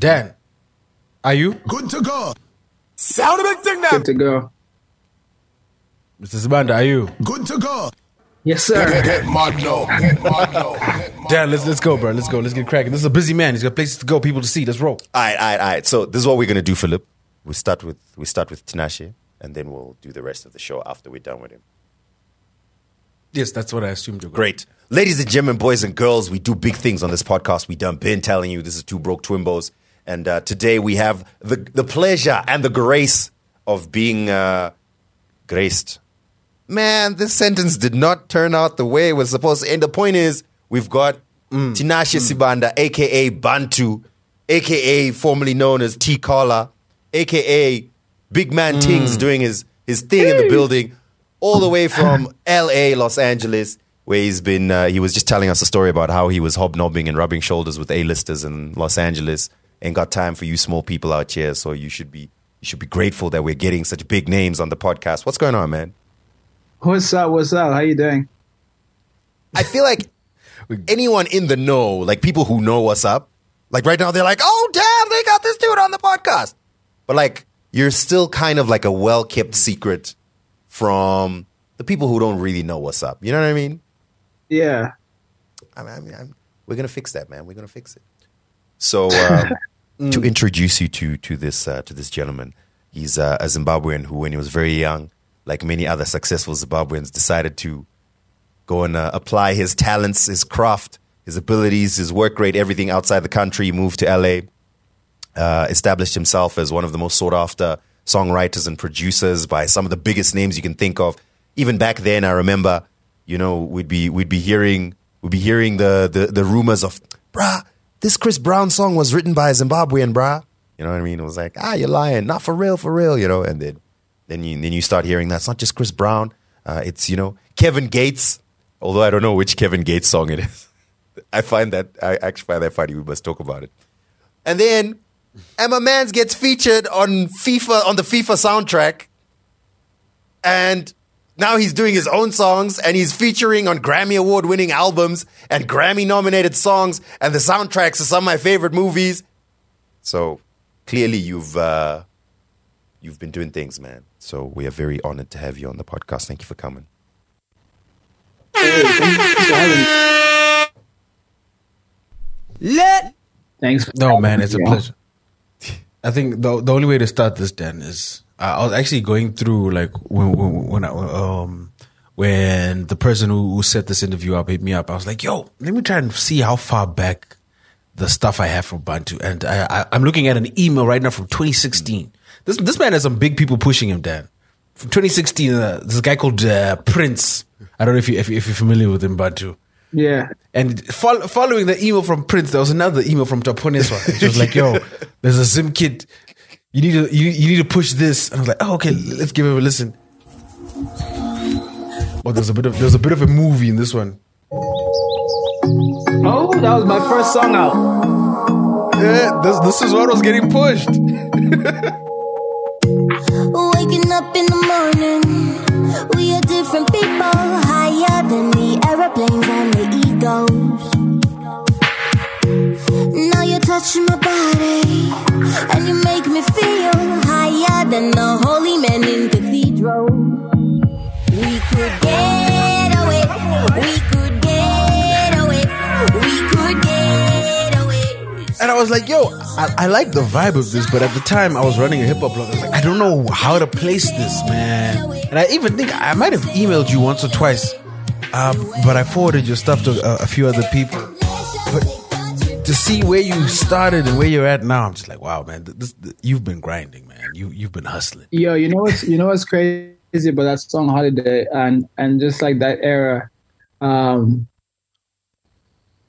Dan, are you? Good to go. Sound a big thing now. Good to go. Mr. Sibanda, are you? Good to go. Yes, sir. Get mad now. Get mad now. Get mad. Dan, let's let's go, bro. Let's go. Let's get cracking. This is a busy man. He's got places to go, people to see. Let's roll. All right, all right, all right. So this is what we're gonna do, Philip. We start with we start with Tinashe, and then we'll do the rest of the show after we're done with him. Yes, that's what I assumed you're. Great. Ladies and gentlemen, boys and girls, we do big things on this podcast. We done been telling you this is Two Broke Twimbos. And uh, today we have the, the pleasure and the grace of being uh, graced. Man, this sentence did not turn out the way it was supposed to. And the point is, we've got Tinashe Sibanda, aka Bantu, aka formerly known as T-Collar, aka Big Man Tings doing his, his thing in the building, all the way from LA, Los Angeles, where he's been. Uh, he was just telling us a story about how he was hobnobbing and rubbing shoulders with A-listers in Los Angeles. Ain't got time for you small people out here, so you should be you should be grateful that we're getting such big names on the podcast. What's going on, man? What's up? What's up? How you doing? I feel like anyone in the know, like people who know what's up, like right now they're like, "Oh, damn, they got this dude on the podcast." But like, you're still kind of like a well kept secret from the people who don't really know what's up. You know what I mean? Yeah. I mean, I mean I'm, we're gonna fix that, man. We're gonna fix it. So, um, to introduce you to to this uh, to this gentleman, he's uh, a Zimbabwean who, when he was very young, like many other successful Zimbabweans, decided to go and uh, apply his talents, his craft, his abilities, his work rate, everything outside the country. He moved to LA, uh, established himself as one of the most sought after songwriters and producers by some of the biggest names you can think of. Even back then, I remember, you know, we'd be we'd be hearing we'd be hearing the the, the rumors of, bruh, this Chris Brown song was written by a Zimbabwean, bruh. You know what I mean? It was like, ah, you're lying, not for real, for real, you know. And then then you then you start hearing that it's not just Chris Brown, uh, it's you know Kevin Gates. Although I don't know which Kevin Gates song it is. I find that I actually find that funny. We must talk about it. And then Emma Mans gets featured on FIFA on the FIFA soundtrack, and now he's doing his own songs and he's featuring on Grammy Award winning albums and Grammy nominated songs and the soundtracks to some of my favorite movies. So clearly you've uh, you've been doing things, man. So we are very honored to have you on the podcast. Thank you for coming. Hey, thank for. Let Thanks. For No, man, it's a pleasure. I think the the only way to start this, Dan, is I was actually going through like when when, when I um when the person who, who set this interview up hit me up. I was like, "Yo, let me try and see how far back the stuff I have from Bantu." And I, I, I'm looking at an email right now from 2016. This this man has some big people pushing him, Dan. From 2016, uh, this guy called uh, Prince. I don't know if you if, if you're familiar with him, Bantu. Yeah. And fol- following the email from Prince, there was another email from Taponeswa. She was like, "Yo, there's a Zim kid. You need to you, you need to push this." And I was like, "Oh, okay, let's give it a listen." Oh, there's a bit of there's a bit of a movie in this one. Oh, that was my first song out. Yeah, this this is what I was getting pushed. Waking up in the morning, we are different people, higher than the aeroplanes and the egos. Now you're touching my body, and you make me feel higher than the holy men in cathedrals. We could get away, we could get away, we could get away. And I was like, "Yo, I, I like the vibe of this," but at the time I was running a hip hop blog. I was like, "I don't know how to place this, man." And I even think I might have emailed you once or twice, uh, but I forwarded your stuff to a, a few other people. See where you started and where you're at now, I'm just like, wow, man, th- this, you've been grinding, man. You you've been hustling. Yo, you know what's you know what's crazy about that song Holiday and and just like that era, um,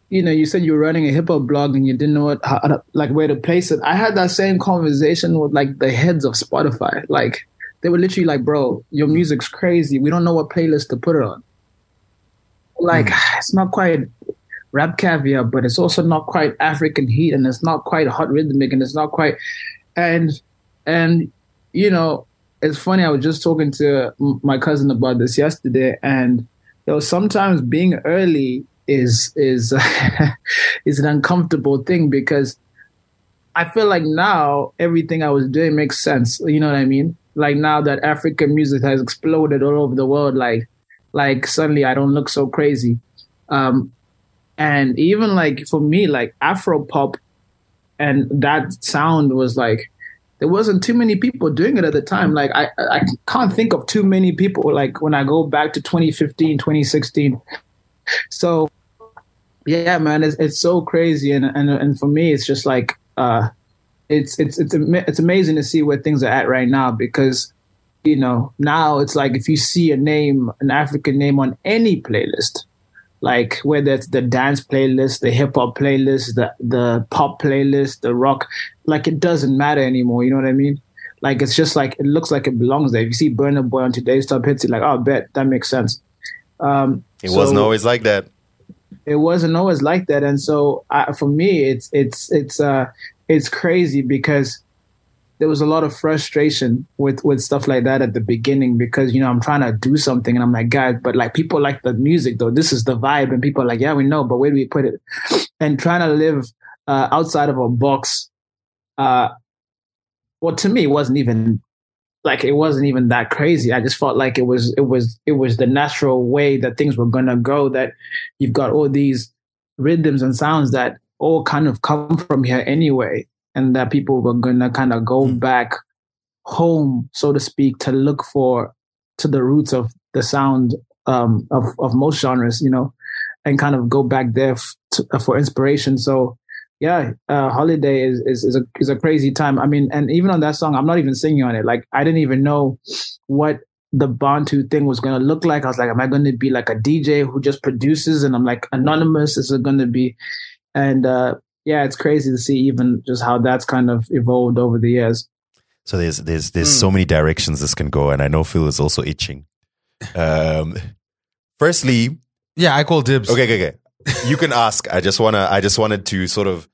you know, you said you were running a hip hop blog and you didn't know what how, to- like where to place it. I had that same conversation with like the heads of Spotify. Like they were literally like, "Bro, your music's crazy. We don't know what playlist to put it on." Like it's not quite rap caviar, but it's also not quite African heat, and it's not quite hot rhythmic, and it's not quite and and you know it's funny i was just talking to my cousin about this yesterday and you know sometimes being early is is is an uncomfortable thing because I feel like now everything I was doing makes sense. You know what I mean? Like now that African music has exploded all over the world, like like suddenly I don't look so crazy. Um, and even like for me, like Afro pop and that sound was like there wasn't too many people doing it at the time. Like I I can't think of too many people like when I go back to 2015, 2016. So yeah, man, it's it's so crazy and and and for me it's just like uh it's it's it's it's amazing to see where things are at right now because you know now it's like if you see a name an African name on any playlist like whether it's the dance playlist, the hip hop playlist, the the pop playlist, the rock, like it doesn't matter anymore. You know what I mean? Like it's just like it looks like it belongs there. If you see Burna Boy on today's top hits, you're like, oh, bet that makes sense. Um, It so wasn't always like that. it wasn't always like that, and so I, for me, it's it's it's uh it's crazy because there was a lot of frustration with with stuff like that at the beginning because you know I'm trying to do something and I'm like guys but like people like the music though. This is the vibe and people are like yeah we know but where do we put it? And trying to live uh, outside of a box uh well to me it wasn't even like it wasn't even that crazy. I just felt like it was it was it was the natural way that things were gonna go that you've got all these rhythms and sounds that all kind of come from here anyway and that people were gonna kind of go back home, so to speak, to look for to the roots of the sound um, of of most genres, you know, and kind of go back there f- to, uh, for inspiration. So yeah, uh, holiday is, is is a is a crazy time. I mean, and even on that song, I'm not even singing on it. Like I didn't even know what the Bantu thing was gonna look like. I was like, am I gonna be like a DJ who just produces and I'm like anonymous? Is it gonna be? And uh, yeah, it's crazy to see even just how that's kind of evolved over the years. So there's there's there's so many directions this can go, and I know Phil is also itching. Um, firstly, Yeah, I call dibs. okay, okay, okay. You can ask. I just wanna. I just wanted to sort of.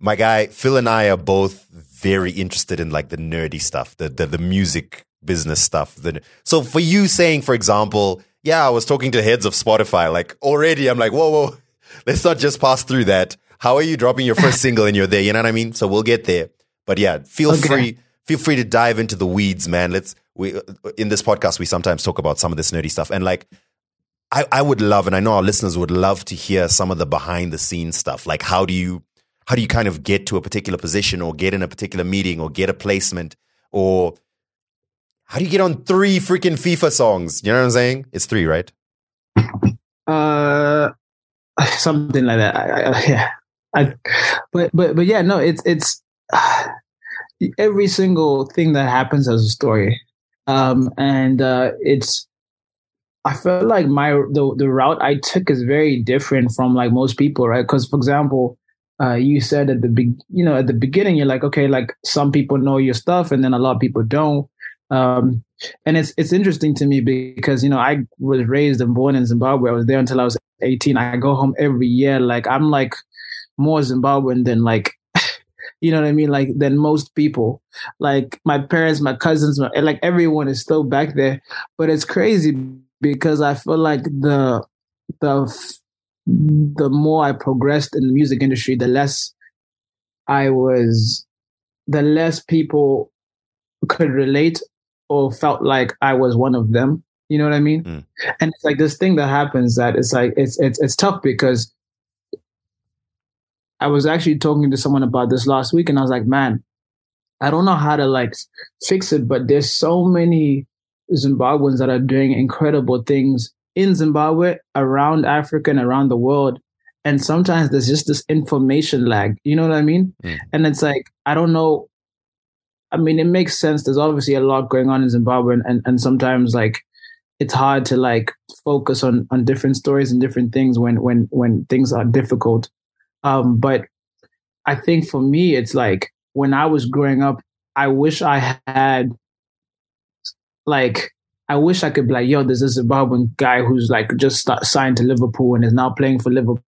My guy Phil and I are both very interested in like the nerdy stuff, the the, the music business stuff. The, so for you saying, for example, yeah, I was talking to heads of Spotify. Like already, I'm like, whoa, whoa. Let's not just pass through that. How are you dropping your first single and you're there? You know what I mean? So we'll get there. But yeah, feel Okay. free. Feel free to dive into the weeds, man. Let's. We in this podcast we sometimes talk about some of this nerdy stuff and like I, I would love, and I know our listeners would love to hear some of the behind the scenes stuff. Like how do you how do you kind of get to a particular position or get in a particular meeting or get a placement or how do you get on three freaking FIFA songs? You know what I'm saying? It's three, right? Uh, something like that. I, I, yeah, I, but but but yeah, no, it's it's every single thing that happens has a story, um, and uh, it's. I felt like my the the route I took is very different from like most people, right? Because for example, uh, you said at the big, you know, at the beginning, you're like, okay, like some people know your stuff, and then a lot of people don't. Um, and it's it's interesting to me because you know I was raised and born in Zimbabwe. I was there until I was 18. I go home every year. Like I'm like more Zimbabwean than like you know what I mean, like than most people. Like my parents, my cousins, my, like everyone is still back there. But it's crazy because I feel like the the the more I progressed in the music industry, the less I was, the less people could relate or felt like I was one of them. You know what I mean? Mm. And it's like this thing that happens that it's like it's it's it's tough because I was actually talking to someone about this last week, and I was like, man, I don't know how to like fix it, but there's so many Zimbabweans that are doing incredible things in Zimbabwe, around Africa, and around the world. And sometimes there's just this information lag. You know what I mean? Mm. And it's like I don't know. I mean, it makes sense. There's obviously a lot going on in Zimbabwe, and, and, and sometimes like it's hard to like focus on on different stories and different things when when when things are difficult. Um, but I think for me, it's like when I was growing up, I wish I had like I wish I could be like, yo, there's this Zimbabwean guy who's like just start, signed to Liverpool and is now playing for Liverpool,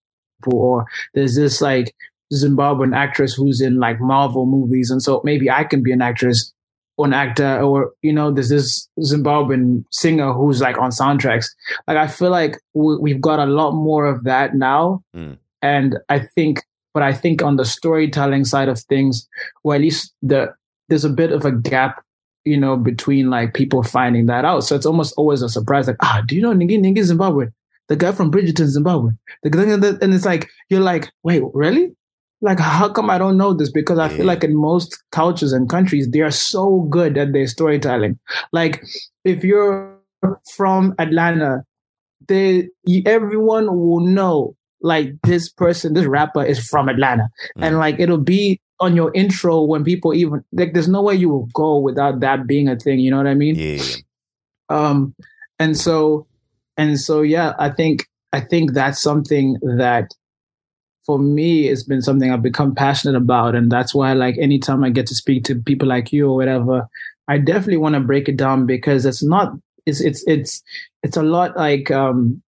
or there's this like Zimbabwean actress who's in like Marvel movies, and so maybe I can be an actress or an actor, or you know, there's this Zimbabwean singer who's like on soundtracks. Like I feel like we, we've got a lot more of that now, Mm. And I think but I think on the storytelling side of things, or at least the there's a bit of a gap, you know, between like people finding that out. So it's almost always a surprise, like, ah, do you know Ningi Ningi Zimbabwe? The guy from Bridgerton, Zimbabwe. The and it's like you're like, wait, really? Like, how come I don't know this? Because I feel like in most cultures and countries, they are so good at their storytelling. Like, if you're from Atlanta, they everyone will know like this person, this rapper is from Atlanta, and like it'll be on your intro when people even like. There's no way you will go without that being a thing. You know what I mean? Yeah. um and so and so yeah i think i think that's something that for me it's been something i've become passionate about and that's why like anytime i get to speak to people like you or whatever i definitely want to break it down because it's not it's it's it's it's a lot like um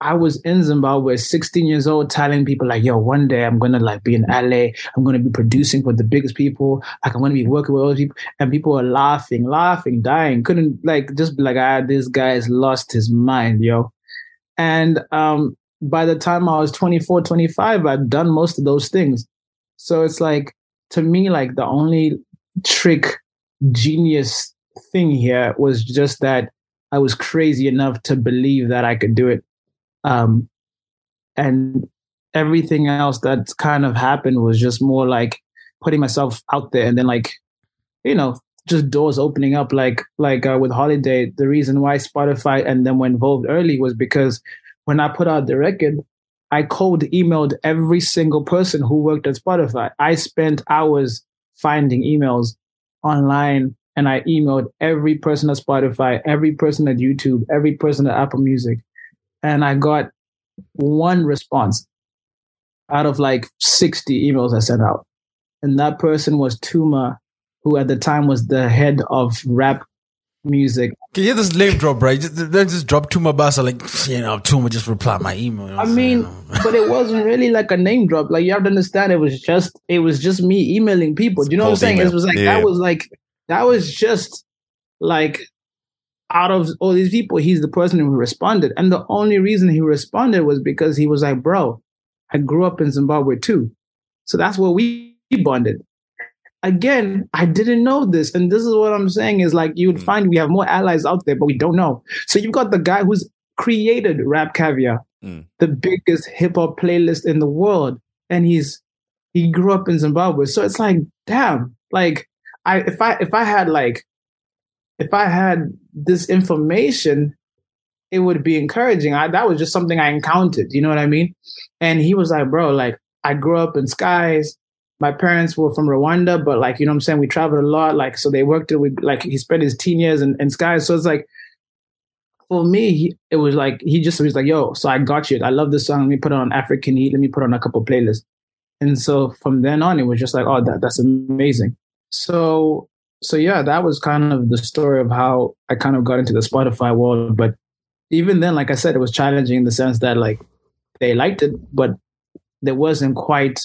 I was in Zimbabwe, 16 years old, telling people like, yo, one day I'm gonna like be in LA. I'm gonna be producing for the biggest people. Like I'm gonna be working with all these people. And people were laughing, laughing, dying. Couldn't like just be like, ah, this guy's lost his mind, yo. And um by the time I was 24, 25, I'd done most of those things. So it's like to me, like the only trick genius thing here was just that I was crazy enough to believe that I could do it. Um, and everything else that kind of happened was just more like putting myself out there and then like, you know, just doors opening up like like uh, with holiday. The reason why spotify and then went involved early was because when i put out the record i cold emailed every single person who worked at spotify. I spent hours finding emails online and i emailed every person at spotify every person at youtube every person at apple music and i got one response out of like 60 emails i sent out and that person was tuma who at the time was the head of rap music. Can you hear this name drop, right? Just, they just drop Tuma Basa, like, you know, Tuma just replied my email. you know I mean, but it wasn't really like a name drop. Like you have to understand, it was just it was just me emailing people. Do you know what I'm saying? email. It was like Yeah. that was like that was just like out of all these people, he's the person who responded, and the only reason he responded was because he was like, "Bro, I grew up in Zimbabwe too, so that's where we bonded." Again, I didn't know this, and this is what I'm saying is like you would find we have more allies out there, but we don't know. So you've got the guy who's created Rap Caviar, Mm. the biggest hip hop playlist in the world, and he's he grew up in Zimbabwe. So it's like, damn, like I if I if I had like if I had this information, it would be encouraging. I, that was just something I encountered. You know what I mean? And he was like, bro, like I grew up in skies. My parents were from Rwanda, but like, you know what I'm saying? We traveled a lot. Like, so they worked it with, like, he spent his teen years in, in skies. So it's like, for me, he, it was like, he just was like, yo, so I got you. I love this song. Let me put it on African Heat. Let me put on a couple playlists. And so from then on, it was just like, oh, that, that's amazing. So, so yeah, that was kind of the story of how I kind of got into the Spotify world. But even then, like I said, it was challenging in the sense that like they liked it, but there wasn't quite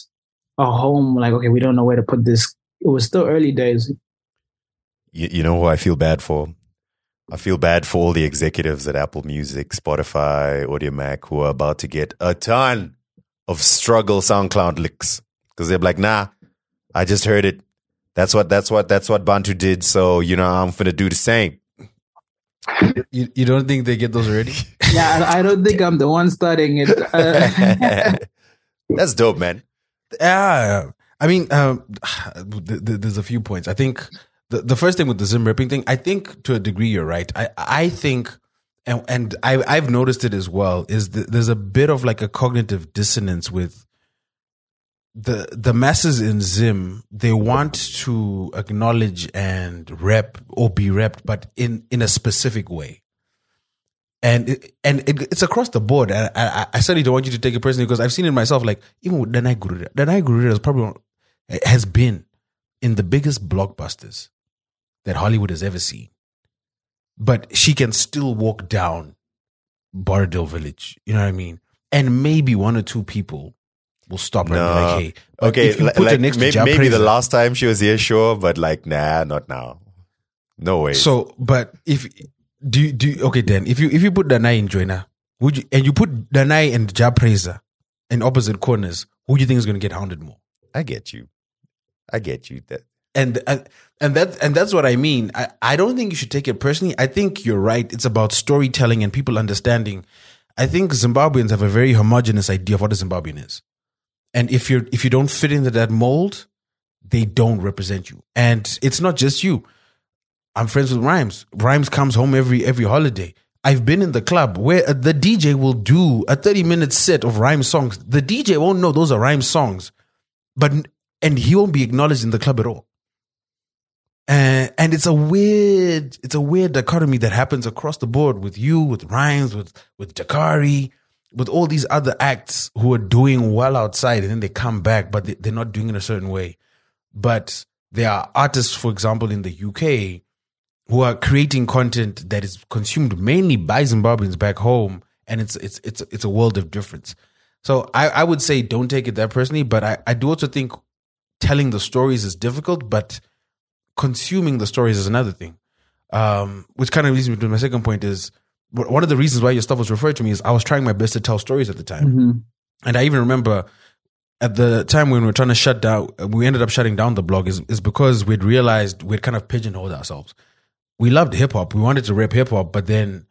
a home. Like, okay, we don't know where to put this. It was still early days. You, you know who I feel bad for? I feel bad for all the executives at Apple Music, Spotify, Audiomack who are about to get a ton of struggle SoundCloud licks because they're like, nah, I just heard it. That's what that's what that's what Bantu did. So you know I'm gonna do the same. You, you don't think they get those ready? Yeah, I, I don't think I'm the one starting it. Uh, that's dope, man. Yeah, I mean, um, th- th- there's a few points. I think the the first thing with the Zim ripping thing, I think to a degree you're right. I I think, and and I I've noticed it as well. Is that there's a bit of like a cognitive dissonance with the the masses in Zim. They want to acknowledge and rep or be repped, but in in a specific way and it, and it, it's across the board. I, I, I certainly don't want you to take it personally because I've seen it myself. Like even with Danai Gurira, Danai Gurira is probably has been in the biggest blockbusters that Hollywood has ever seen, but she can still walk down Borrowdale Village. You know what I mean? And maybe one or two people will stop her and be No. like, "Hey, Okay, if you put like next maybe, maybe the last time she was here, sure, but like nah, not now. No way. So, but if do you, do you, okay then if you if you put Danai in Joyner, would you and you put Danai and Jah Prayzah in opposite corners, who do you think is going to get hounded more? I get you. I get you. That and and and that and that's what I mean. I, I don't think you should take it personally. I think you're right. It's about storytelling and people understanding. I think Zimbabweans have a very homogenous idea of what a Zimbabwean is, and if you're if you don't fit into that mold, they don't represent you. And it's not just you. I'm friends with Rhymes. Rhymes comes home every every holiday. I've been in the club where uh, the DJ will do a 30 minute set of rhyme songs. The DJ won't know those are rhyme songs, but and he won't be acknowledged in the club at all. And and it's a weird, it's a weird dichotomy that happens across the board with you, with Rhymes, with with Jakari, with all these other acts who are doing well outside and then they come back, but they, they're not doing it a certain way. But there are artists, for example, in the UK who are creating content that is consumed mainly by Zimbabweans back home, and it's it's it's it's a world of difference. So I, I would say don't take it that personally, but I, I do also think telling the stories is difficult, but consuming the stories is another thing. Um, which kind of leads me to my second point is one of the reasons why your stuff was referred to me is I was trying my best to tell stories at the time. Mm-hmm. And I even remember at the time when we were trying to shut down, we ended up shutting down the blog is, is because we'd realized we'd kind of pigeonholed ourselves. We loved hip hop. We wanted to rap hip hop, but then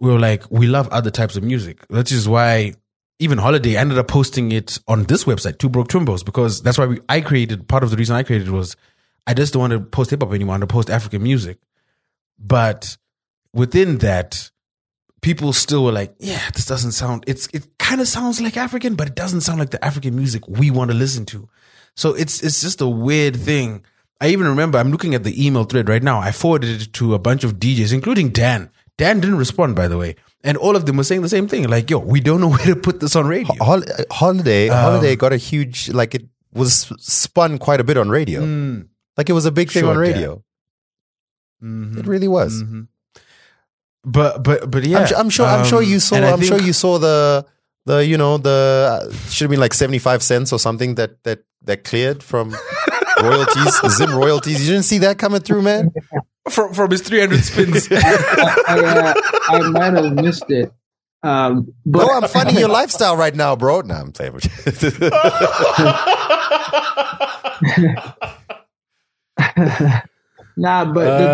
we were like, we love other types of music. Which is why even Holiday ended up posting it on this website, Two Broke Twimbos, because that's why we, I created, part of the reason I created was I just don't want to post hip hop anymore. I want to post African music. But within that, people still were like, yeah, this doesn't sound, it's, it kind of sounds like African, but it doesn't sound like the African music we want to listen to. So it's, it's just a weird thing. I even remember I'm looking at the email thread right now. I forwarded it to a bunch of DJs, including Dan. Dan didn't respond, by the way. And all of them were saying the same thing. Like, yo, we don't know where to put this on radio. Hol- holiday Um, holiday got a huge like it was spun quite a bit on radio. Mm, Like it was a big thing Sure, on Dan. radio. mhm, It really was. mhm. But, but, but yeah. I'm, su- I'm sure. I'm sure um, you saw. I I'm sure you saw the the you know the should have been like 75 cents or something that that that cleared from royalties, Zim royalties. You didn't see that coming through, man. from, from his 300 spins. I, uh, I might have missed it. Um, but No, I'm funding your lifestyle right now, bro. No, I'm playing with you. Nah, but Uh, the,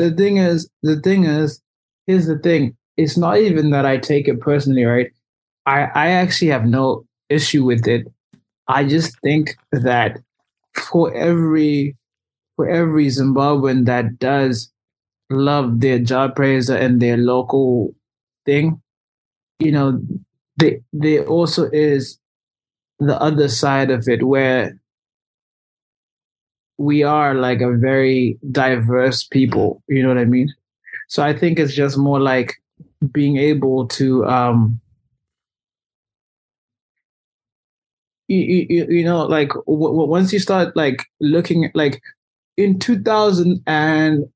thing, the thing is, the thing is, here's the thing. It's not even that I take it personally, right? I, I actually have no issue with it. I just think that for every for every Zimbabwean that does love their Jah Prayzah and their local thing, you know, they, there also is the other side of it where we are like a very diverse people. You know what I mean? So I think it's just more like being able to, um, you, you, you know, like w- w- once you start like looking like in 2015,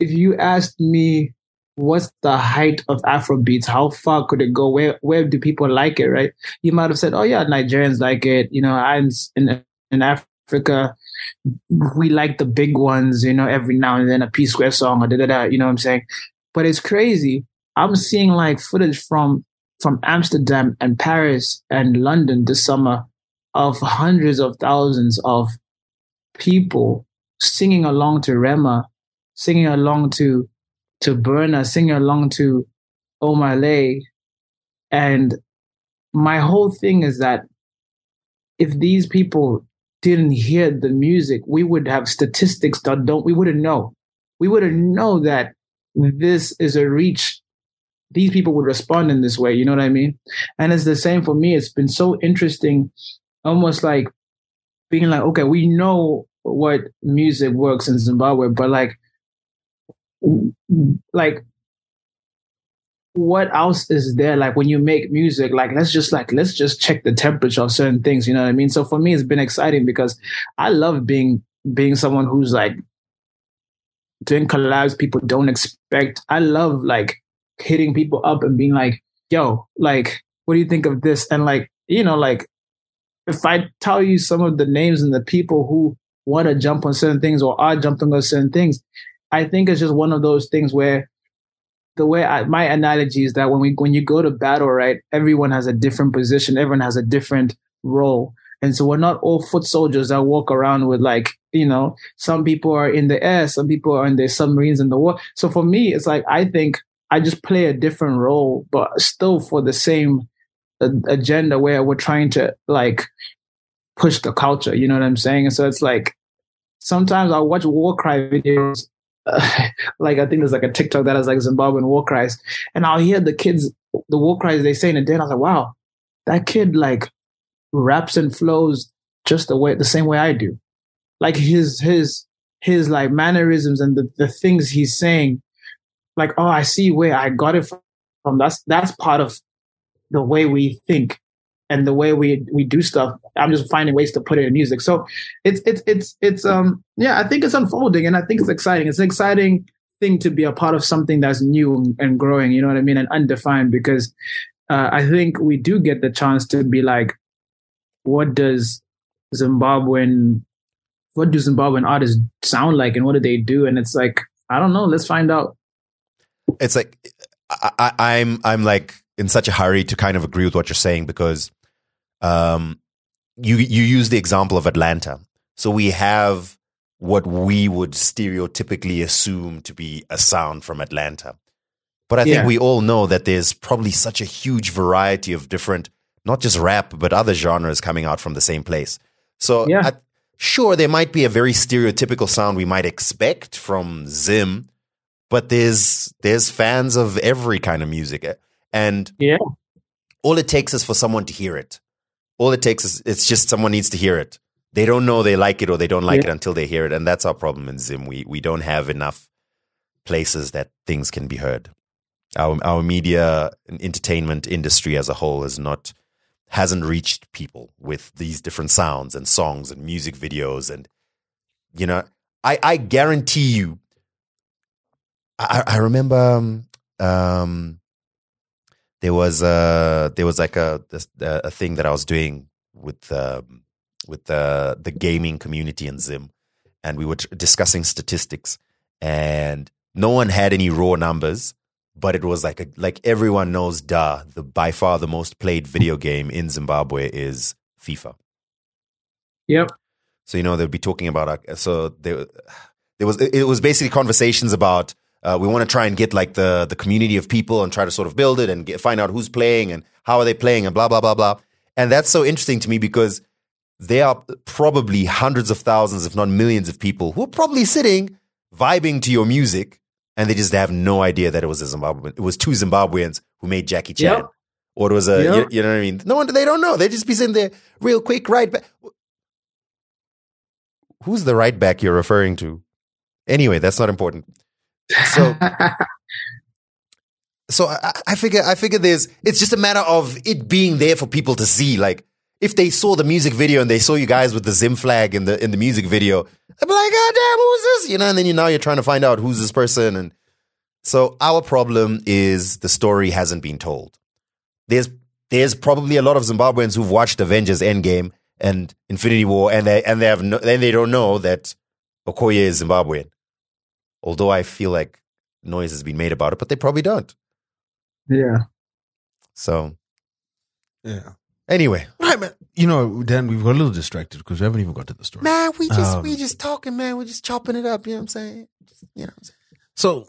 if you asked me what's the height of Afrobeats, how far could it go? Where where do people like it? Right? You might have said, "Oh yeah, Nigerians like it." You know, I'm in in Africa, we like the big ones. You know, every now and then a P Square song or da da da. You know what I'm saying? But it's crazy. I'm seeing like footage from from Amsterdam and Paris and London this summer of hundreds of thousands of people singing along to Rema, singing along to to Burna, singing along to Omah Lay. And my whole thing is that if these people didn't hear the music, we would have statistics that don't we wouldn't know. We wouldn't know that this is a reach. These people would respond in this way, you know what I mean? And it's the same for me. It's been so interesting, almost like being like, okay, we know what music works in Zimbabwe, but like like what else is there? Like when you make music like let's just like let's just check the temperature of certain things you know what i mean? So for me it's been exciting because i love being being someone who's like doing collabs people don't expect. I love like hitting people up and being like yo like what do you think of this? And like you know like if i tell you some of the names and the people who want to jump on certain things or are jumping on certain things I think it's just one of those things where the way I, my analogy is that when we when you go to battle, right, everyone has a different position, everyone has a different role. And so we're not all foot soldiers that walk around with like, you know, some people are in the air, some people are in the submarines in the water. So for me, it's like I think I just play a different role, but still for the same agenda where we're trying to like push the culture. You know what I'm saying? And so it's like sometimes I'll watch war cry videos. like I think there's like a TikTok that has like Zimbabwean war cries, and I'll hear the kids the war cries they say in a day, and I was like, wow, that kid like raps and flows just the way the same way I do. Like his his his like mannerisms and the, the things he's saying, like, oh, I see where I got it from. That's that's part of the way we think and the way we we do stuff. I'm just finding ways to put it in music. So it's it's it's it's um yeah, I think it's unfolding and I think it's exciting. It's an exciting thing to be a part of something that's new and growing, you know what I mean, and undefined because uh, I think we do get the chance to be like, what does Zimbabwean, what do Zimbabwean artists sound like, and what do they do? And it's like, I don't know. Let's find out. It's like I, I, I'm I'm like in such a hurry to kind of agree with what you're saying because um, you you use the example of Atlanta. So we have what we would stereotypically assume to be a sound from Atlanta. But I think Yeah. we all know that there's probably such a huge variety of different, not just rap, but other genres coming out from the same place. So, Yeah. I, sure, there might be a very stereotypical sound we might expect from Zim, but there's there's fans of every kind of music, and Yeah. all it takes is for someone to hear it. All it takes is it's just someone needs to hear it. They don't know they like it or they don't like Yeah. it until they hear it, and that's our problem in Zim. We we don't have enough places that things can be heard. Our our media and entertainment industry as a whole is not hasn't reached people with these different sounds and songs and music videos and you know I I guarantee you I I remember um, um there was a there was like a a thing that I was doing with um, with the the gaming community in Zim, and we were tr- discussing statistics, and no one had any raw numbers, but it was like a, like everyone knows, duh, the by far the most played video game in Zimbabwe is FIFA. Yep. So you know they'll be talking about uh, so there there was it was basically conversations about uh, we want to try and get like the the community of people and try to sort of build it and get, find out who's playing and how are they playing and blah blah blah blah. And that's so interesting to me because there are probably hundreds of thousands, if not millions, of people who are probably sitting vibing to your music and they just have no idea that it was a Zimbabwean. It was two Zimbabweans who made Jackie Chan. Yep. Or it was a, Yep. you, you know what I mean? No one, they don't know. They just be sitting there real quick, right back. Who's the right back you're referring to? Anyway, that's not important. So, so I, I figure, I figure there's, it's just a matter of it being there for people to see. Like, if they saw the music video and they saw you guys with the Zim flag in the in the music video, they'd be like, "God damn, who's this?" You know, and then you now you're trying to find out who's this person, and so our problem is the story hasn't been told. There's there's probably a lot of Zimbabweans who've watched Avengers Endgame and Infinity War, and they and they have no, then they don't know that Okoye is Zimbabwean. Although I feel like noise has been made about it, but they probably don't. yeah. So Yeah. anyway, Right, man. You know, Dan, we've got a little distracted because we haven't even got to the story. man, we just Um, we just talking, man. We're just chopping it up. You know what I'm saying? Just, you know. What I'm saying? So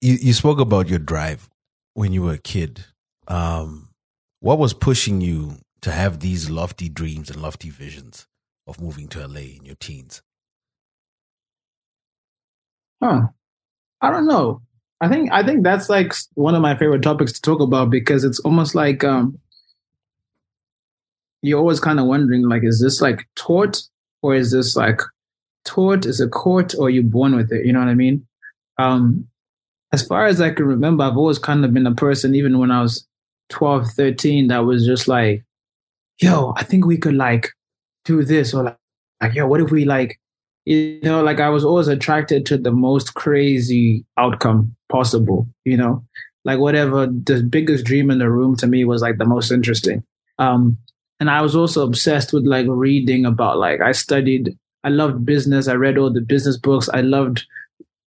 you, you spoke about your drive when you were a kid. Um, what was pushing you to have these lofty dreams and lofty visions of moving to LA in your teens? Huh. I don't know. I think I think that's like one of my favorite topics to talk about because it's almost like um you're always kind of wondering like is this like taught or is this like taught is it court or you born with it you know what i mean um as far as i can remember i've always kind of been a person even when i was 12 13 that was just like yo i think we could like do this or like, like yo what if we like you know like i was always attracted to the most crazy outcome possible you know like whatever the biggest dream in the room to me was like the most interesting um and i was also obsessed with like reading about like i studied i loved business i read all the business books i loved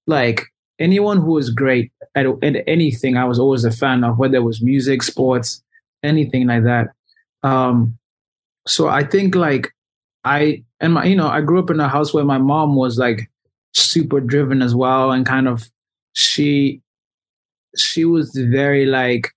like anyone who was great at, at anything, I was always a fan of, whether it was music, sports, anything like that. Um, so I think like I and my you know I grew up in a house where my mom was like super driven as well, and kind of she she was very like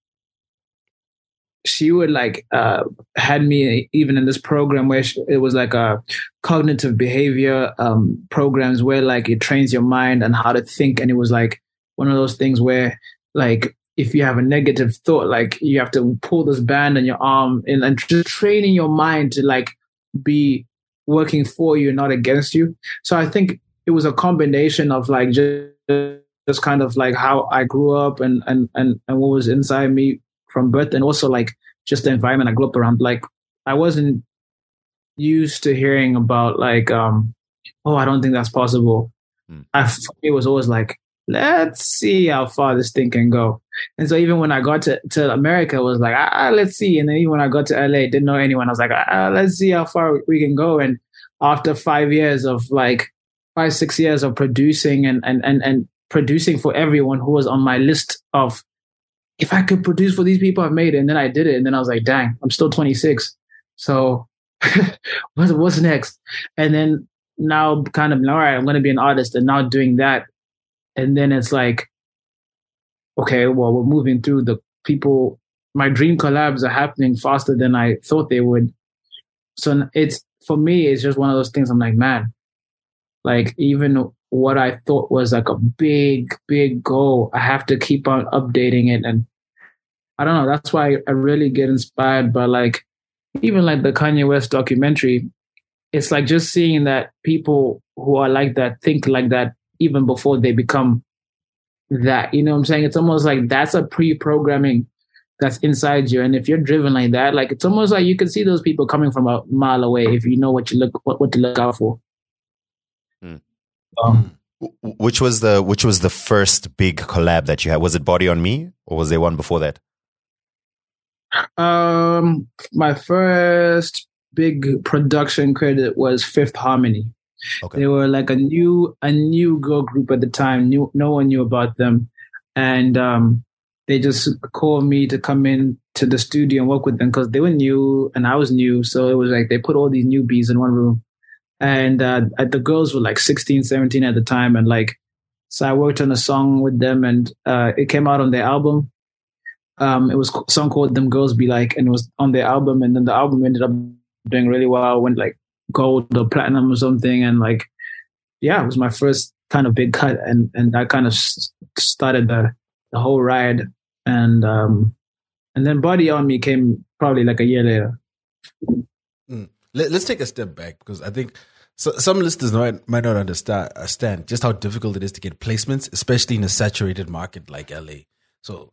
she would like uh had me even in this program where she, it was like a cognitive behavior um programs where like it trains your mind and how to think and it was like one of those things where like if you have a negative thought like you have to pull this band on your arm and, and just training your mind to like be working for you not against you so i think it was a combination of like just just kind of like how i grew up and and and, and what was inside me from birth and also like just the environment I grew up around. Like I wasn't used to hearing about like um oh I don't think that's possible. Mm. I it was always like let's see how far this thing can go. And so even when I got to, to America, it was like ah, ah let's see. And then even when I got to LA, didn't know anyone. I was like ah, let's see how far we can go. And after five years of like five six years of producing and and and and producing for everyone who was on my list of if I could produce for these people, I've made it. And then I did it. And then I was like, dang, I'm still 26. So what's, what's next? And then now kind of, all right, I'm going to be an artist and now doing that. And then it's like, okay, well, we're moving through the people. My dream collabs are happening faster than I thought they would. So it's, for me, it's just one of those things I'm like, man, like even what I thought was like a big, big goal, I have to keep on updating it and I don't know. That's why I really get inspired by like even like the Kanye West documentary. It's like just seeing that people who are like that think like that even before they become that. You know what I'm saying? It's almost like that's a pre-programming that's inside you. And if you're driven like that, like it's almost like you can see those people coming from a mile away if you know what you look what, what to look out for. Hmm. Um, Which was the which was the first big collab that you had? Was it Body on Me or was there one before that? Um, my first big production credit was Fifth Harmony. Okay. They were like a new a new girl group at the time. New no one knew about them, and um, they just called me to come in to the studio and work with them because they were new and I was new. So it was like they put all these newbies in one room, and uh, the girls were like 16, 17 at the time, and like so I worked on a song with them, and uh, it came out on their album um, it was a song called "Them Girls Be Like," and it was on their album. And then the album ended up doing really well, went like gold or platinum or something. And like, yeah, it was my first kind of big cut, and and that kind of started the the whole ride. And um, and then "Body on Me" came probably like a year later. Let, us take a step back because I think so, some listeners might, might not understand, understand just how difficult it is to get placements, especially in a saturated market like LA. So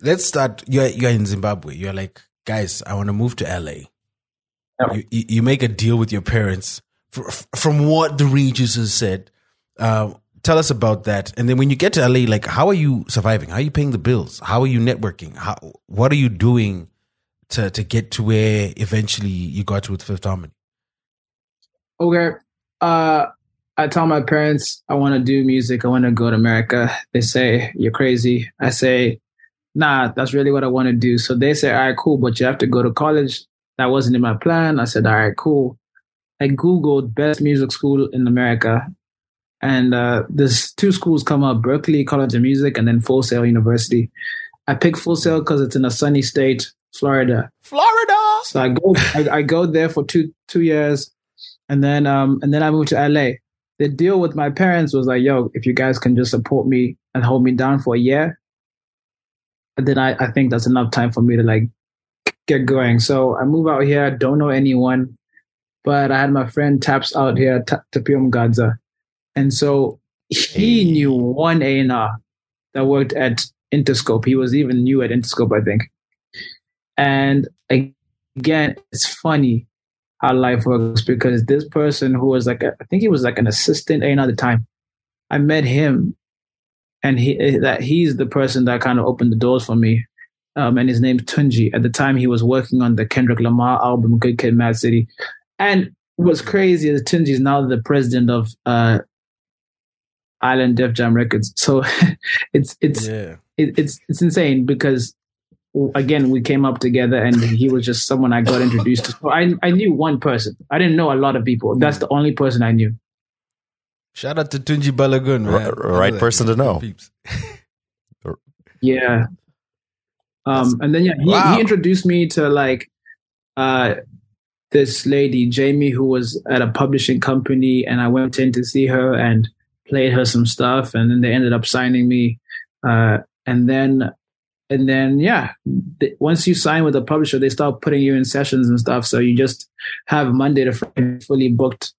let's start. You're you're in Zimbabwe. You're like, guys, I want to move to LA. Yeah. You, you you make a deal with your parents. F- from what the Regis has said, uh, tell us about that. And then when you get to LA, like, how are you surviving? How are you paying the bills? How are you networking? How what are you doing to to get to where eventually you got to with Fifth Harmony? Okay. Uh, I tell my parents I want to do music. I want to go to America. They say you're crazy. I say, nah, that's really what I want to do. So they say, all right, cool, but you have to go to college. That wasn't in my plan. I said, all right, cool. I googled best music school in America, and uh, there's two schools come up: Berklee College of Music and then Full Sail University. I picked Full Sail because it's in a sunny state, Florida. Florida. So I go, I, I go there for two two years, and then um and then I moved to LA. The deal with my parents was like, yo, if you guys can just support me and hold me down for a year, then I, I think that's enough time for me to like get going. So I move out here, don't know anyone, but I had my friend Taps out here, Ta- Tapium Gadza. And so he knew one A&R that worked at Interscope. He was even new at Interscope, I think. And again, it's funny how life works because this person who was like, a, I think he was like an assistant A&R at the time. I met him and he eh, that he's the person that kind of opened the doors for me. Um, and his name's Tunji. At the time, he was working on the Kendrick Lamar album "Good Kid, Mad City," and what's crazy is Tunji is now the president of uh, Island Def Jam Records. So it's it's Yeah. it, it's it's insane because again we came up together and he was just someone I got introduced to. So I I knew one person. I didn't know a lot of people. That's the only person I knew. Shout out to Tunji Balogun, man. R- right person to know. Peeps. Yeah. Um, and then yeah, he, Wow. he introduced me to like uh this lady Jamie who was at a publishing company, and I went in to see her and played her some stuff, and then they ended up signing me. Uh, and then and then yeah, th- once you sign with a publisher, they start putting you in sessions and stuff. So you just have Monday to Friday fully booked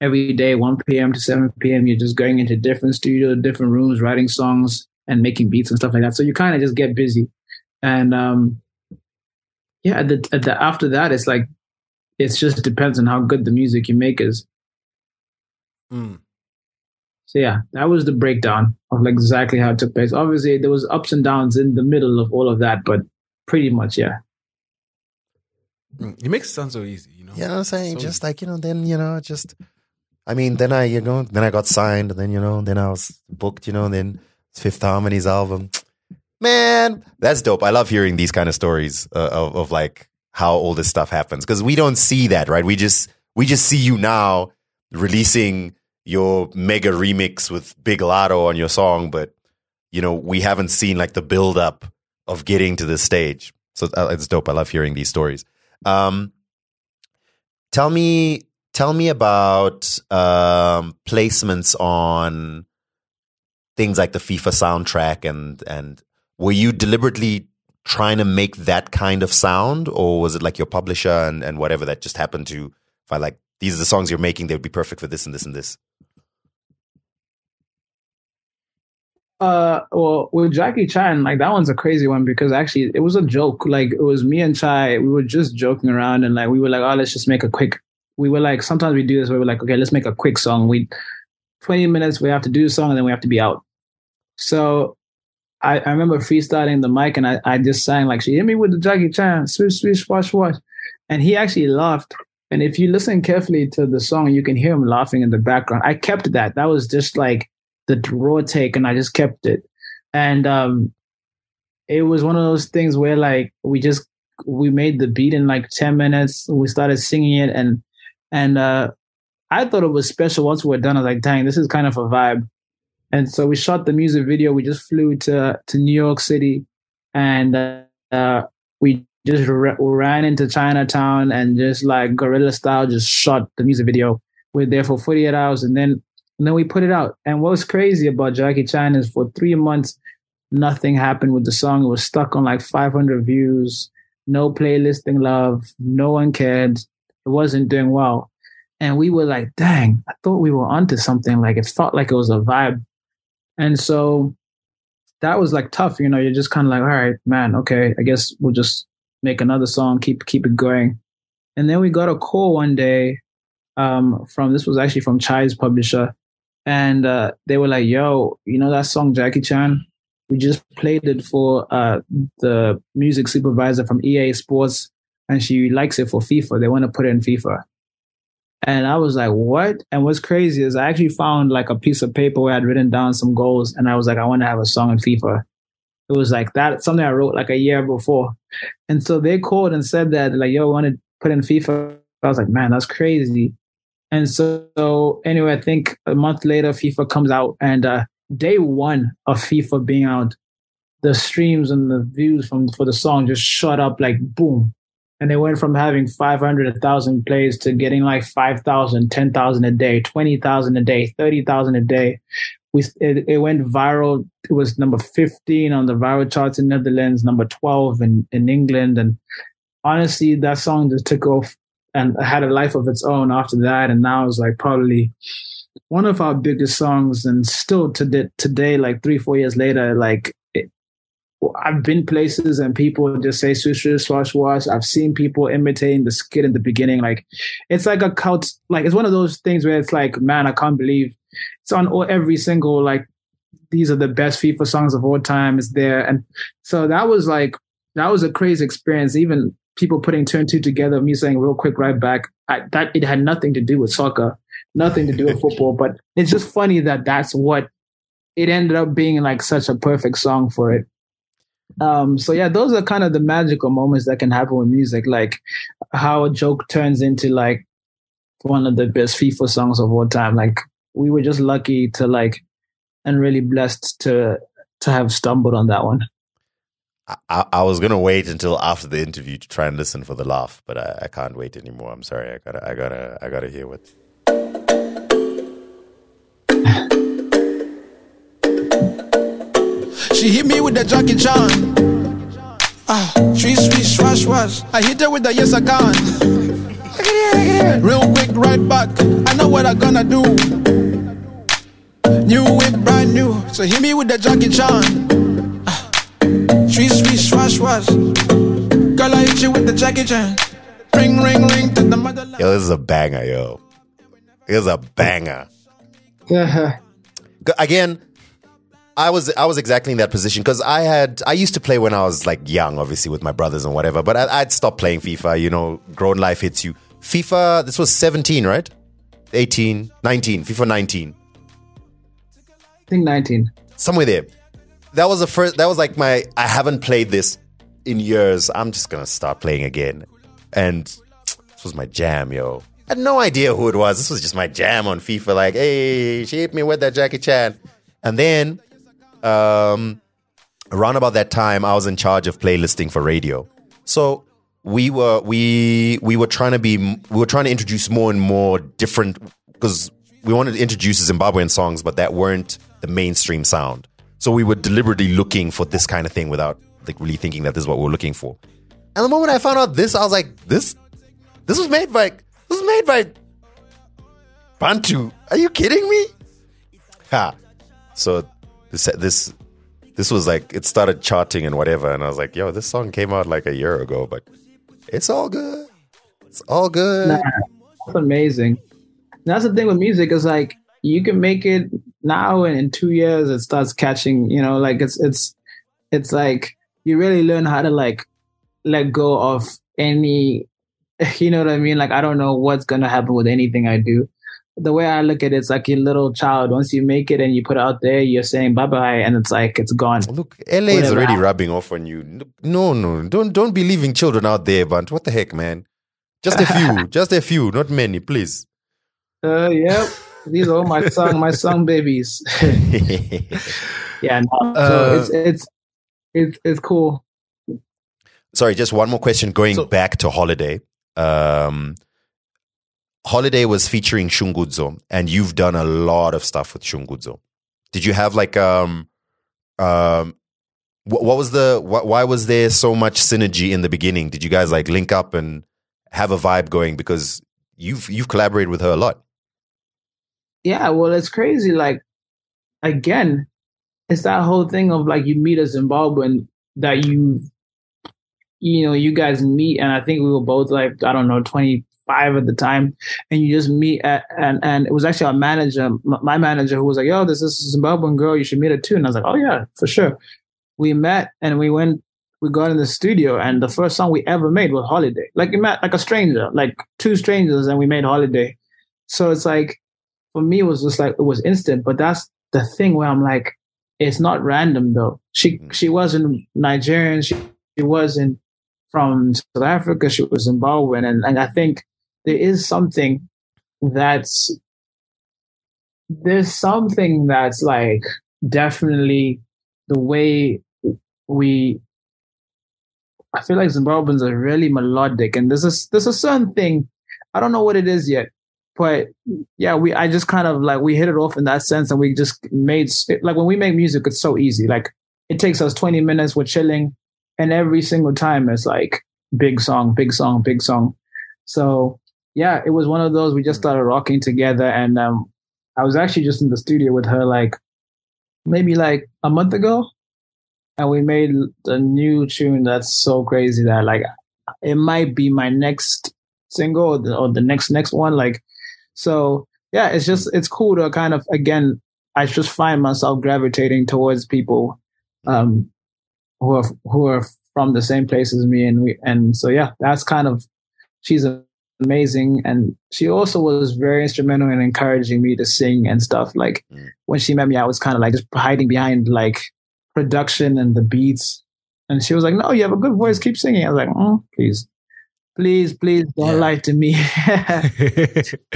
every day, 1 p.m. to 7 p.m. You're just going into different studios, different rooms, writing songs and making beats and stuff like that. So you kind of just get busy. And um, yeah, at the, at the, after that, it's like, it just depends on how good the music you make is. Mm. So yeah, that was the breakdown of like exactly how it took place. Obviously, there was ups and downs in the middle of all of that, but pretty much, yeah. Mm. It makes it sound so easy, you know. You know what I'm saying? So just like, you know, then, you know, just, I mean, then I, you know, then I got signed, and then, you know, then I was booked, you know, then Fifth Harmony's album. Man, that's dope. I love hearing these kind of stories uh, of, of like how all this stuff happens because we don't see that, right? We just, we just see you now releasing your mega remix with Big Latto on your song, but, you know, we haven't seen like the build up of getting to this stage. So uh, it's dope. I love hearing these stories. Um, tell me tell me about um, placements on things like the FIFA soundtrack and and were you deliberately trying to make that kind of sound or was it like your publisher and, and whatever that just happened to find like these are the songs you're making they would be perfect for this and this and this Uh, well, with Jackie Chan, like that one's a crazy one because actually it was a joke. Like it was me and Chai, we were just joking around and like we were like, oh, let's just make a quick. We were like, sometimes we do this. where we're like, okay, let's make a quick song. We, twenty minutes, we have to do a song and then we have to be out. So, I, I remember freestyling the mic and I, I just sang like, she hit me with the Jackie Chan, swish swish wash wash, and he actually laughed. And if you listen carefully to the song, you can hear him laughing in the background. I kept that. That was just like the raw take and I just kept it. And um it was one of those things where like we just we made the beat in like 10 minutes. We started singing it and and uh I thought it was special once we were done. I was like, dang, this is kind of a vibe. And so we shot the music video. We just flew to to New York City and uh, we just ra- ran into Chinatown and just like guerrilla style just shot the music video. We are there for 48 hours and then and then we put it out. And what was crazy about Jackie Chan is for three months, nothing happened with the song. It was stuck on like 500 views, no playlisting love, no one cared. It wasn't doing well. And we were like, dang, I thought we were onto something. Like it felt like it was a vibe. And so that was like tough. You know, you're just kind of like, all right, man, okay, I guess we'll just make another song, keep keep it going. And then we got a call one day um, from this was actually from Chai's publisher, and uh, they were like, "Yo, you know that song Jackie Chan? We just played it for uh, the music supervisor from EA Sports, and she likes it for FIFA. They want to put it in FIFA." And I was like, "What?" And what's crazy is I actually found like a piece of paper where I'd written down some goals, and I was like, "I want to have a song in FIFA." It was like that something I wrote like a year before, and so they called and said that like, "Yo, I want to put in FIFA." I was like, "Man, that's crazy." And so, so anyway, I think a month later, FIFA comes out, and uh, day one of FIFA being out, the streams and the views from for the song just shot up like boom, and they went from having 500, 1,000 plays to getting like 5,000, 10,000 a day, 20,000 a day, 30,000 a day. We it, it went viral. It was number 15 on the viral charts in Netherlands, number 12 in in England, and honestly, that song just took off and had a life of its own after that. And now it's like probably one of our biggest songs. And still today, today like three, four years later, like I've been places and people just say swish, swash, wash. I've seen people imitating the skit in the beginning. Like it's like a cult, like it's one of those things where it's like, man, I can't believe it's on all, every single, like, these are the best FIFA songs of all time. It's there. And so that was like, that was a crazy experience. Even people putting and two together, me saying real quick right back, I, that it had nothing to do with soccer. nothing to do with football. But it's just funny that that's what it ended up being like such a perfect song for it. Um, so yeah, those are kind of the magical moments that can happen with music, like how a joke turns into like one of the best FIFA songs of all time. Like we were just lucky to like and really blessed to to have stumbled on that one. I, I was gonna wait until after the interview to try and listen for the laugh, but I, I can't wait anymore. I'm sorry. I gotta I gotta I gotta hear what. She hit me with the Jackie Chan. Ah, sweet, sweet, swash, swash. I hit her with the yes, I can. Real quick, right back. I know what I'm gonna do. New whip, brand new. So hit me with the Jackie Chan. Ah, sweet, sweet, swash, swash. Girl, I hit you with the Jackie Chan. Ring, ring, ring to the motherland. Yo, this is a banger, yo. This is a banger. Yeah. G- Again, I was I was exactly in that position because I had I used to play when I was like young, obviously with my brothers and whatever. But I, I'd stopped playing FIFA. You know, grown life hits you. FIFA. This was 17, right? 18, 19. FIFA 19. I think 19. somewhere there. That was the first. That was like my. I haven't played this in years. I'm just gonna start playing again, and this was my jam, yo. I had no idea who it was. This was just my jam on FIFA. Like, hey, she hit me with that Jackie Chan, and then, um, around about that time, I was in charge of playlisting for radio. So we were we we were trying to be we were trying to introduce more and more different because we wanted to introduce Zimbabwean songs, but that weren't the mainstream sound. So we were deliberately looking for this kind of thing without like really thinking that this is what we're looking for. And the moment I found out this, I was like, this this was made by this was made by Bantu. Are you kidding me? Ha. So this this this was like it started charting and whatever, and I was like, yo, this song came out like a year ago, but it's all good. It's all good. Nah, that's amazing. And that's the thing with music is like you can make it now and in two years it starts catching, you know, like it's it's it's like you really learn how to like let go of any you know what I mean? Like I don't know what's gonna happen with anything I do. The way I look at it, it's like your little child. Once you make it and you put it out there, you're saying bye bye, and it's like it's gone. Look, LA is already rubbing off on you. No, no, don't don't be leaving children out there, but what the heck, man? Just a few, just a few, not many, please. Uh, yep. These are all my son, my son babies. yeah, no. so Uh, it's it's it's it's cool. Sorry, just one more question. Going So- back to Holiday, um, Holiday was featuring Shungudzo, and you've done a lot of stuff with Shungudzo. Did you have like um um what, what was the wh- why was there so much synergy in the beginning? Did you guys like link up and have a vibe going because you've you've collaborated with her a lot? Yeah, well, it's crazy. Like again, it's that whole thing of like you meet a Zimbabwean that you you know you guys meet, and I think we were both like I don't know twenty five at the time, and you just meet at and and it was actually our manager, m- my manager, who was like, "Yo, this is a Zimbabwean girl. You should meet her too." And I was like, "Oh yeah, for sure." We met and we went. We got in the studio, and the first song we ever made was "Holiday." Like we met like a stranger, like two strangers, and we made "Holiday." So it's like for me, it was just like it was instant. But that's the thing where I'm like, it's not random though. She mm. she wasn't Nigerian. She, she wasn't from South Africa. She was Zimbabwean, and and I think there is something that's there's something that's like definitely the way we. I feel like Zimbabweans are really melodic, and there's a there's a certain thing. I don't know what it is yet, but yeah, we I just kind of like we hit it off in that sense, and we just made like when we make music, it's so easy. Like it takes us 20 minutes, we're chilling, and every single time it's like big song, big song, big song. So yeah, it was one of those we just started rocking together, and um, I was actually just in the studio with her like maybe like a month ago, and we made a new tune that's so crazy that like it might be my next single or the, or the next next one like so yeah it's just it's cool to kind of again i just find myself gravitating towards people um who are who are from the same place as me and we and so yeah that's kind of she's amazing. And she also was very instrumental in encouraging me to sing and stuff. Like Mm. when she met me, I was kind of like just hiding behind like production and the beats. And she was like, no, you have a good voice. Keep singing. I was like, oh, please, please, please don't Yeah. lie to me.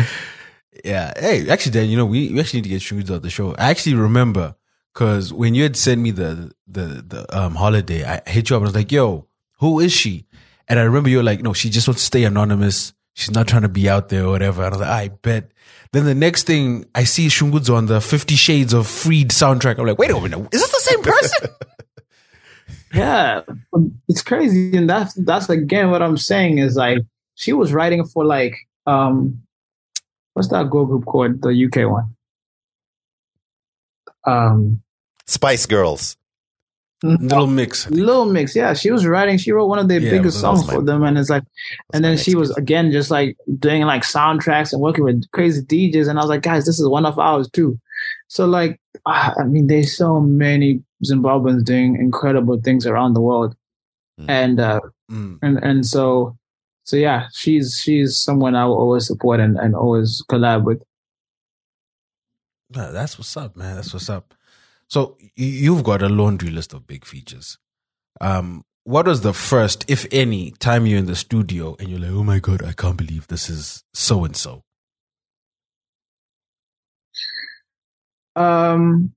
yeah. Hey, actually, Dan, you know, we, we actually need to get Shroods on the show. I actually remember because when you had sent me the the the um holiday, I hit you up and I was like, "Yo, who is she?" And I remember you were like, "No, she just wants to stay anonymous. She's not trying to be out there or whatever." And I was like, "I bet." Then the next thing I see Shungudzo on the Fifty Shades of Freed soundtrack. I'm like, "Wait a minute, is this the same person?" Yeah, it's crazy, and that's that's again what I'm saying is like she was writing for like um, what's that girl group called the UK one? Um, Spice Girls. Little mix. Little Mix, yeah, she was writing. She wrote one of their Yeah, biggest songs my- for them, and it's like, and then she was again just like doing like soundtracks and working with crazy DJs, and I was like, guys, this is one of ours too. So like, ah, I mean, there's so many Zimbabweans doing incredible things around the world, Mm. and uh, Mm. and and so so yeah she's she's someone i will always support and, and always collab with that's what's up, man. That's what's up. So you've got a laundry list of big features. Um, what was the first, if any, time you're in the studio and you're like, "Oh my god, I can't believe this is so and so." um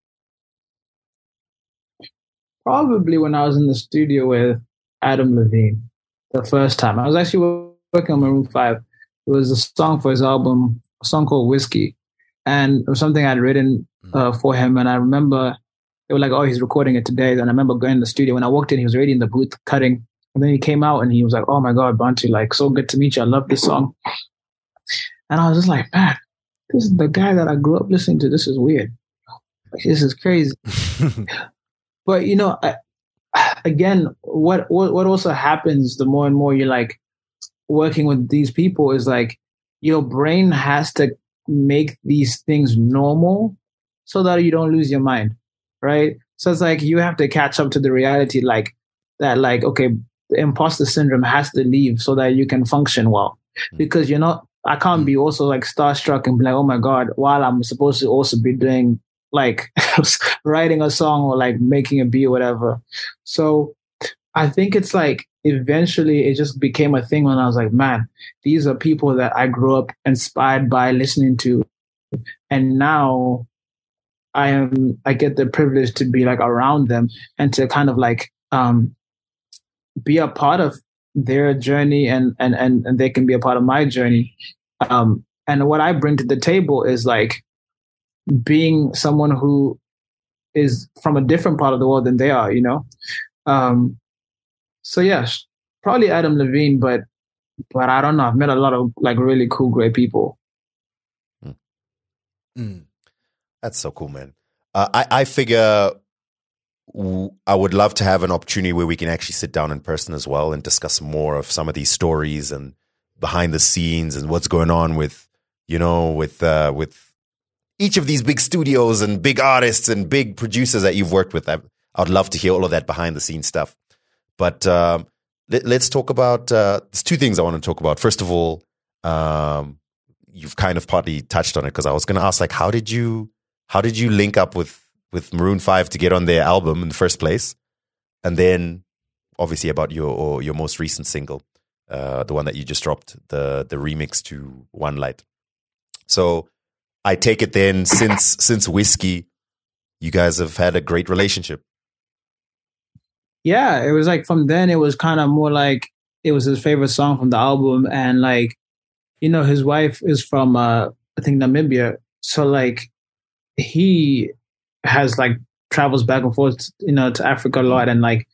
probably when i was in the studio with adam levine the first time. I was actually working on maroon 5 it was a song for his album a song called whiskey. And it was something i'd written uh, for him. And i remember they were like oh he's recording it today. And i remember going to the studio when i walked in he was already in the booth cutting. And then he came out and he was like oh my god bantu like so good to meet you. I love this song. And i was just like man this is the guy that i grew up listening to. This is weird. Like, this is crazy. But you know I, again what, what what also happens the more and more you're like working with these people is like your brain has to make these things normal so that you don't lose your mind right? So it's like you have to catch up to the reality like that like okay the imposter syndrome has to leave so that you can function well. Hmm. Because you're not i can't hmm. be also like starstruck and be like oh my god while i'm supposed to also be doing like writing a song or like making a beat or whatever. So i think it's like eventually it just became a thing when i was like man these are people that i grew up inspired by listening to. And now i am i get the privilege to be like around them and to kind of like um be a part of their journey and and and, and they can be a part of my journey. Um and what i bring to the table is like being someone who is from a different part of the world than they are you know? Um so yes probably adam levine but but i don't know. I've met a lot of like really cool great people. Mm. That's so cool, man. Uh, I I figure I would love to have an opportunity where we can actually sit down in person as well and discuss more of some of these stories and behind the scenes and what's going on with you know with uh, with each of these big studios and big artists and big producers that you've worked with. I would love to hear all of that behind the scenes stuff. But um, let, us talk about. Uh, there's two things I want to talk about. First of all, um, you've kind of partly touched on it because I was going to ask, like, how did you how did you link up with with Maroon Five to get on their album in the first place, and then obviously about your your most recent single, uh, the one that you just dropped, the the remix to One Light. So I take it then since since whiskey, you guys have had a great relationship. yeah it was like from then it was kind of more like it was his favorite song from the album and like you know his wife is from uh i think namibia so like he has like travels back and forth you know to africa a lot. And like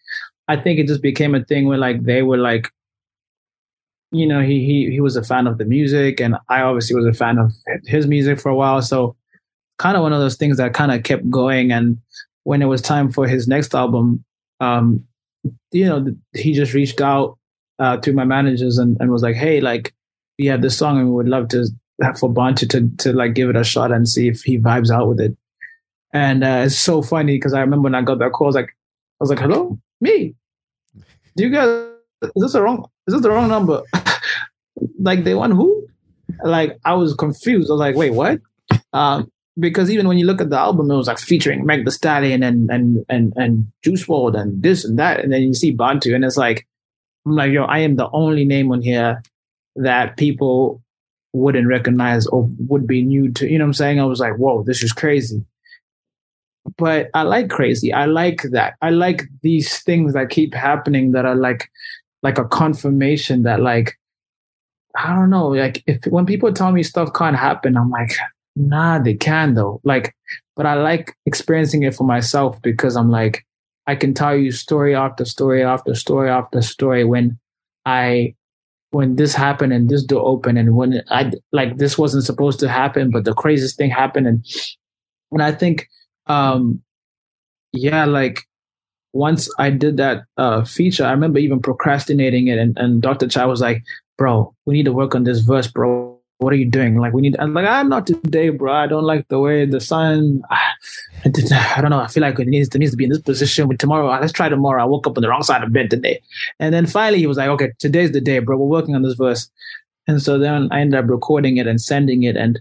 i think it just became a thing where like they were like you know he he he was a fan of the music and i obviously was a fan of his music for a while. So kind of one of those things that kind of kept going. And when it was time for his next album um, you know, he just reached out uh, to my managers and, and was like, "Hey, like, we have this song and we would love to for Bantu to to like give it a shot and see if he vibes out with it." And uh, it's so funny because I remember when I got that call, I was like, "I was like, hello, me? Do you guys? Is this the wrong? Is this the wrong number?" like they won who? Like I was confused. I was like, wait, what? Um, because even when you look at the album, it was like featuring Meg The Stallion and and and and Juice WRLD and this and that, and then you see Bantu, and it's like, I'm like, yo, I am the only name on here that people wouldn't recognize or would be new to. You know I'm saying? I was like, whoa, this is crazy. But I like crazy. I like that. I like these things that keep happening that are like like a confirmation that like I don't know, like if when people tell me stuff can't happen, I'm like, nah, they can though. Like, but I like experiencing it for myself because I'm like, I can tell you story after story after story after story when I when this happened and this door opened and when I like this wasn't supposed to happen, but the craziest thing happened and and I think um yeah, like once I did that uh feature, I remember even procrastinating it and, and Dr. Chai was like, Bro, we need to work on this verse, bro what are you doing? Like, we need, I'm like, I'm not today, bro. I don't like the way the sun, I, I don't know. I feel like it needs, it needs to be in this position. But tomorrow, ah, let's try tomorrow. I woke up on the wrong side of bed today. And then finally he was like, okay, today's the day, bro. We're working on this verse. And so then I ended up recording it and sending it. And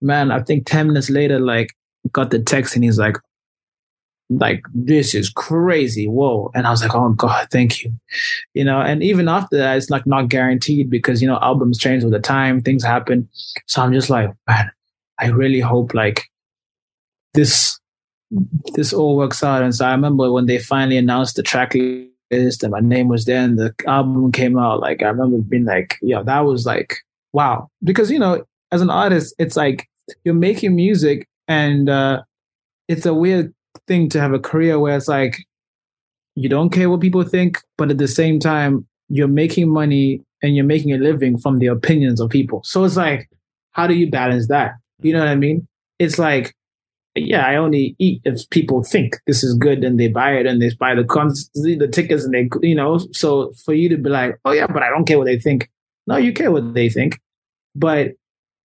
man, I think 10 minutes later, like, got the text and he's like, like this is crazy. Whoa. And i was like oh god thank you. You know and even after that it's like not guaranteed because you know albums change all the time things happen. So i'm just like man i really hope like this this all works out. And so i remember when they finally announced the track list and my name was there and the album came out like i remember being like yeah that was like wow. Because you know as an artist it's like you're making music and uh it's a weird thing to have a career where it's like you don't care what people think, but at the same time, you're making money and you're making a living from the opinions of people. So it's like, how do you balance that? You know what I mean? It's like, yeah, I only eat if people think this is good and they buy it and they buy the cons- the tickets and they, you know. So for you to be like, oh yeah, but I don't care what they think. No, you care what they think, but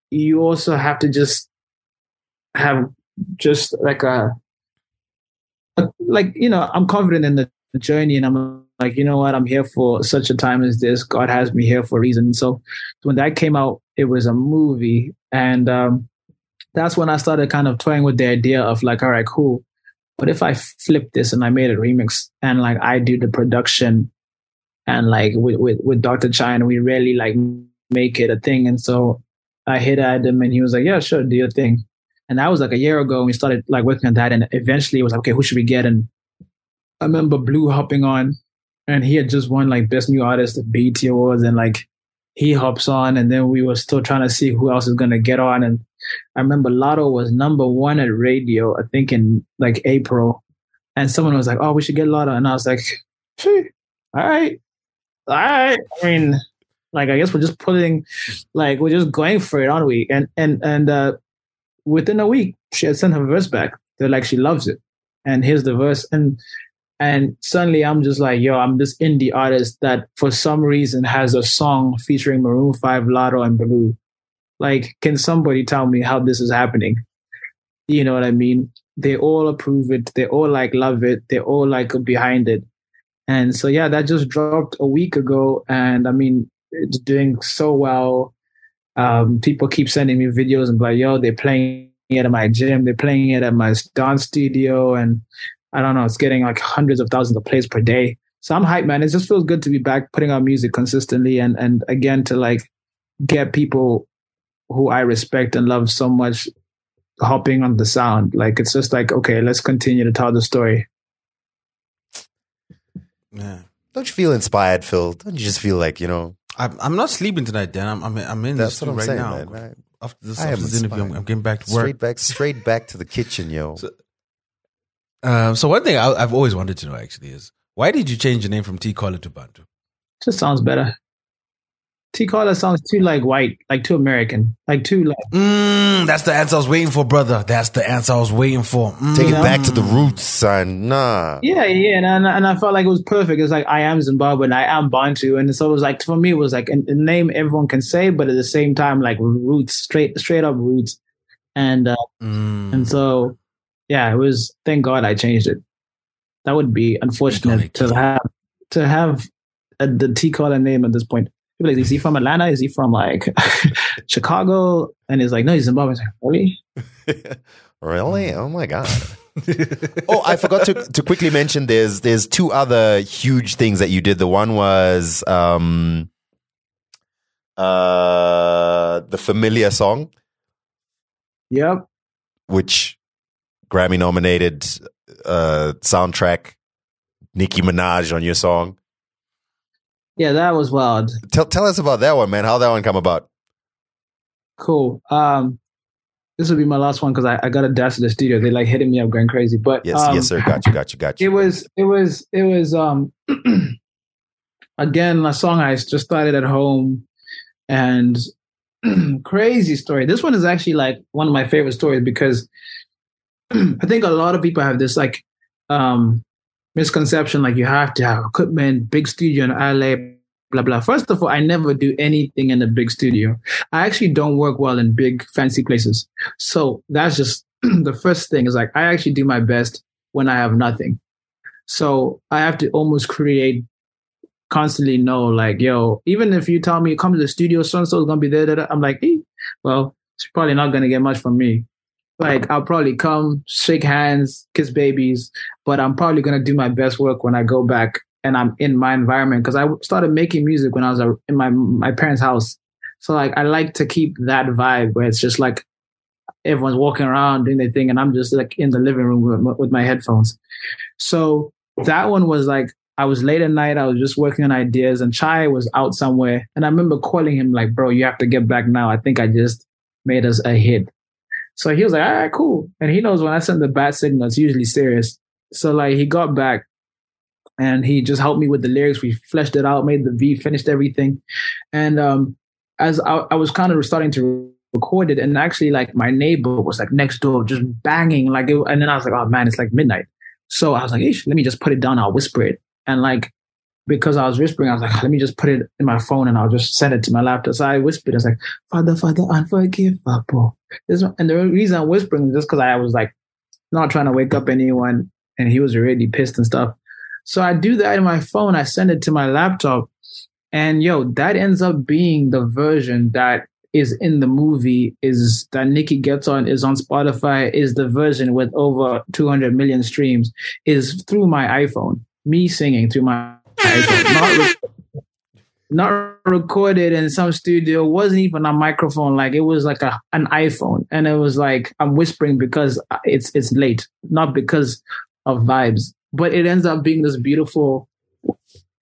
you also have to just have just like a like you know i'm confident in the journey and i'm like you know what? I'm here for such a time as this. God has me here for a reason. So when that came out it was a movie. And um, that's when i started kind of toying with the idea of like all right cool. What if i flip this and i made a remix and like i do the production and like with with, with dr chai and we really like make it a thing. And so i hit Adam and he was like yeah sure do your thing and that was like a year ago. And we started like working on that. And eventually it was like, okay, who should we get? And I remember Blue hopping on and he had just won like best new artist at BET Awards. And like he hops on and then we were still trying to see who else is going to get on. And I remember Latto was number one at radio, I think in like April. And someone was like, oh, we should get Latto. And I was like, all right. All right. I mean, like, I guess we're just putting, like, we're just going for it, aren't we? And, and, and, uh, within a week, she had sent her verse back. They're like, she loves it. And here's the verse. And and suddenly I'm just like, yo, I'm this indie artist that for some reason has a song featuring Maroon 5, Latto, and Blue. Like, can somebody tell me how this is happening? You know what I mean? They all approve it. They all like love it. They all like behind it. And so, yeah, that just dropped a week ago. And I mean, it's doing so well. Um, people keep sending me videos and like, yo, they're playing it at my gym, they're playing it at my dance studio, and I don't know, it's getting like hundreds of thousands of plays per day. So I'm hyped, man. It just feels good to be back putting out music consistently and and again to like get people who I respect and love so much hopping on the sound. Like it's just like, okay, let's continue to tell the story. Don't you feel inspired, Phil? Don't you just feel like, you know, I'm, I'm not sleeping tonight, Dan. I'm I'm, I'm in That's this what I'm right saying, now. man. Right. After this, I after am this interview, I'm. I'm getting back to work. straight back straight back to the kitchen, yo. So- Um, so one thing I, I've always wanted to know actually is why did you change your name from T Collar to Bantu? Just sounds better. T Collar sounds too like white, like too American, like too like Mm, that's the answer I was waiting for, brother. That's the answer I was waiting for. Mm. Take it back to the roots, son. Nah. Yeah, yeah, and, and and I felt like it was perfect. It's like I am Zimbabwean, I am Bantu, and so it was like for me, it was like a, a name everyone can say, but at the same time, like roots, straight straight up roots, and uh, Mm. and so yeah, it was. Thank God I changed it. That would be unfortunate to have to have a, the T collar name at this point. People like, is he from Atlanta? Is he from like Chicago? And he's like, no, he's Zimbabwean. Like, really? Really? Oh my god. oh, I forgot to to quickly mention there's there's two other huge things that you did. The one was um uh the Familia song, Yep. which Grammy nominated uh soundtrack, Nicki Minaj on your song. Yeah, that was wild. Tell tell us about that one, man. How that one come about? Cool. Um, this will be my last one because I, I got a dash to the studio. They like hitting me up, going crazy. But Yes, um, yes, sir. Got you, got you, got you. It was, it was, it was. Um, again, a song I just started at home, and crazy story. This one is actually like one of my favorite stories because I think a lot of people have this like um misconception like you have to have equipment, big studio in LA, blah blah. First of all, I never do anything in a big studio. I actually don't work well in big fancy places. So that's just the first thing is like I actually do my best when I have nothing. So I have to almost create constantly know like, yo, even if you tell me come to the studio, so and so is gonna be there, da, da," I'm like, eh, well, it's probably not gonna get much from me. Like I'll probably come, shake hands, kiss babies, but I'm probably gonna do my best work when I go back and I'm in my environment because I started making music when I was in my my parents' house. So like I like to keep that vibe where it's just like everyone's walking around doing their thing, and I'm just like in the living room with, with my headphones. So that one was like I was late at night. I was just working on ideas, and Chai was out somewhere. And I remember calling him like, "Bro, you have to get back now. I think I just made us a hit." So he was like, "All right, cool." And he knows when I send the bat signal, it's usually serious. So like he got back, and he just helped me with the lyrics. We fleshed it out, made the V, finished everything, and um, as I, I was kind of starting to record it, and actually like my neighbor was like next door, just banging like, it, and then I was like, "Oh man, it's like midnight." So I was like, let me just put it down. I'll whisper it." And like, because I was whispering, I was like, ah, let me just put it in my phone and I'll just send it to my laptop. So I whispered, I was like, Father, Father, unforgivable. And the reason I'm whispering is just because I was like, not trying to wake up anyone and he was already pissed and stuff. So I do that in my phone. I send it to my laptop and yo, that ends up being the version that is in the movie is that Nicki gets on is on Spotify is the version with over 200 million streams is through my iPhone me singing through my not, not recorded in some studio, wasn't even a microphone. Like it was like a an iPhone, and it was like I'm whispering because it's it's late, not because of vibes. But it ends up being this beautiful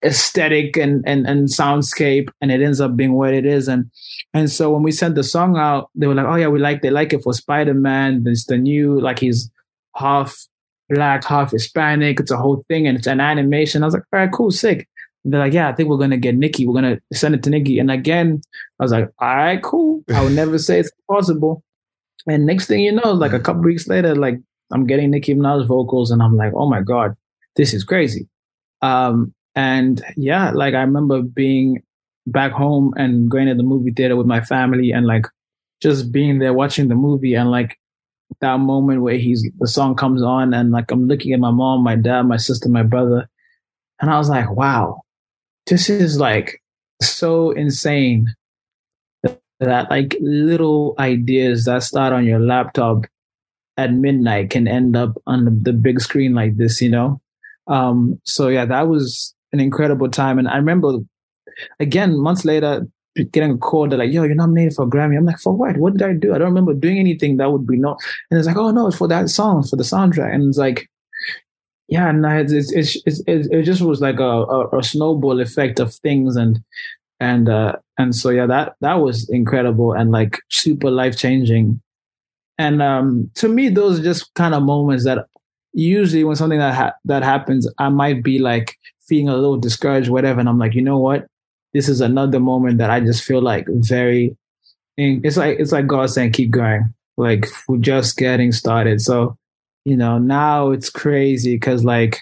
aesthetic and and and soundscape, and it ends up being what it is. And and so when we sent the song out, they were like, "Oh yeah, we like they like it for Spider Man. It's the new like he's half black, half Hispanic. It's a whole thing and it's an animation. I was like, all right, cool, sick. And they're like, yeah, I think we're going to get Nicki. We're going to send it to Nicki. And again, I was like, all right, cool. I would never say it's possible. And next thing you know, like a couple weeks later, like I'm getting Nicki Minaj vocals and I'm like, oh my God, this is crazy. Um, and yeah, like I remember being back home and going to the movie theater with my family and like just being there watching the movie and like that moment where he's the song comes on and like I'm looking at my mom, my dad, my sister, my brother, and I was like, wow, this is like so insane that, like little ideas that start on your laptop at midnight can end up on the big screen like this, you know? Um, so yeah, that was an incredible time. And I remember again, months later, getting a call. They're like, "Yo, you're nominated for a Grammy." I'm like, "For what? What did I do? I don't remember doing anything that would be no." And it's like, "Oh no, it's for that song, for the soundtrack." And it's like, yeah, and it's it's it's, it's it, it just was like a, a, a snowball effect of things, and and uh and so yeah, that that was incredible and like super life changing. And um to me, those are just kind of moments that usually when something that ha- that happens, I might be like feeling a little discouraged, whatever, and I'm like, you know what? This is another moment that I just feel like very. It's like it's like God saying, "Keep going." Like we're just getting started. So, you know, now it's crazy because like,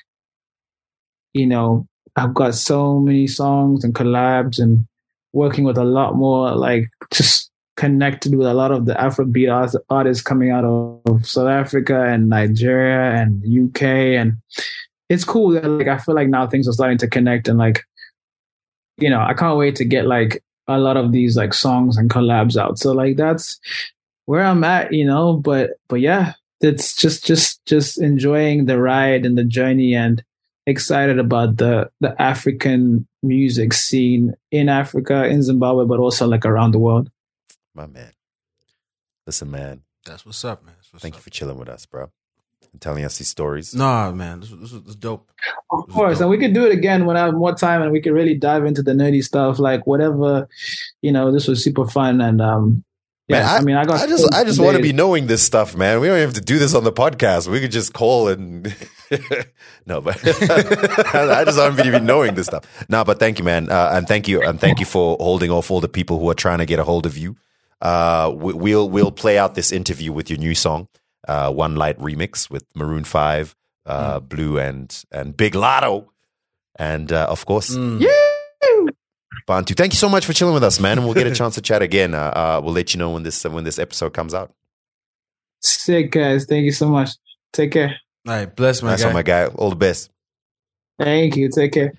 you know, I've got so many songs and collabs and working with a lot more like just connected with a lot of the Afrobeat artists coming out of South Africa and Nigeria and UK and it's cool that like I feel like now things are starting to connect and like you know, I can't wait to get like a lot of these like songs and collabs out. So like that's where I'm at, you know. But but yeah, it's just just just enjoying the ride and the journey and excited about the the African music scene in Africa, in Zimbabwe, but also like around the world. My man. Listen, man. That's what's up, man. What's Thank up. you for chilling with us, bro. And telling us these stories. Nah, man, this, this, this is dope. Of This course, dope. and we could do it again when I have more time, and we could really dive into the nerdy stuff, like whatever. You know, this was super fun, and um, yeah. Man, I, mean, I got. I just I just want to be knowing this stuff, man. We don't have to do this on the podcast. We could just call and no, but I just want to be knowing this stuff. No, but thank you, man, uh, and thank you, and thank you for holding off all the people who are trying to get a hold of you. Uh, we, we'll we'll play out this interview with your new song, uh, "One Light" remix with Maroon Five, uh, Blue, and and Big Latto, and uh, of course. Mm. Bantu. Thank you so much for chilling with us, man. And we'll get a chance to chat again. Uh, uh, we'll let you know when this when this episode comes out. Sick guys, thank you so much. Take care. All right, bless my Nice guy. one, my guy. All the best. Thank you. Take care.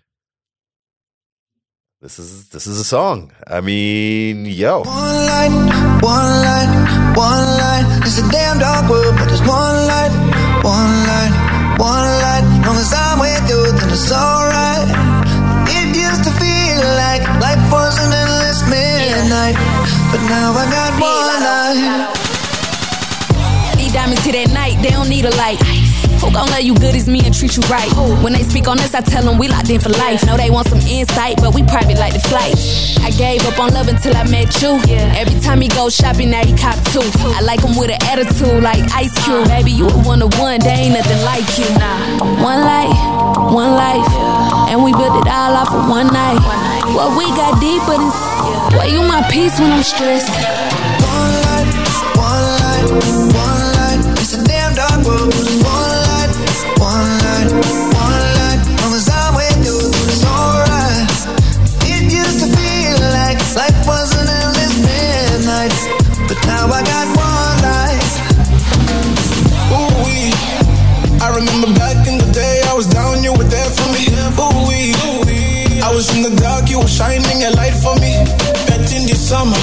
This is this is a song. I mean, yo. One light, one light, one light. It's a damn dark world, but there's one light, one light, one light. Long as I'm with you, then it's alright. It used to feel like life was an endless midnight, but now I got one light. These diamonds hit at night, they don't need a light. Who gon' love you good as me and treat you right? When they speak on us, I tell them we locked in for life. Know they want some insight, but we private like the flight. I gave up on love until I met you. Every time he go shopping, now he cop two. I like him with an attitude like Ice Cube. Uh. Baby, you a one of one, they ain't nothing like you. One life, one life, and we built it all off of one night. What we got deeper than. Boy, you my peace when I'm stressed. One light, one light, shining a light for me. In the summer,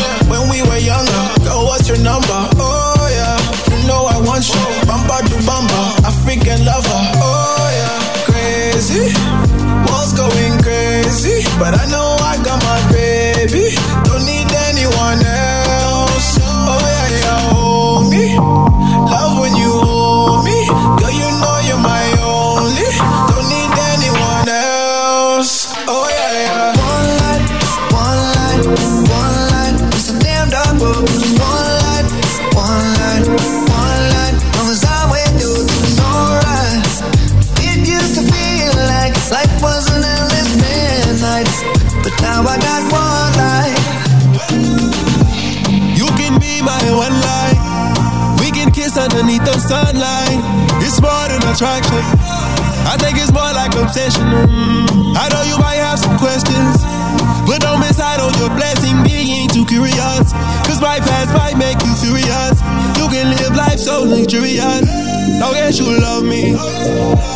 life so luxurious. Long as you love me.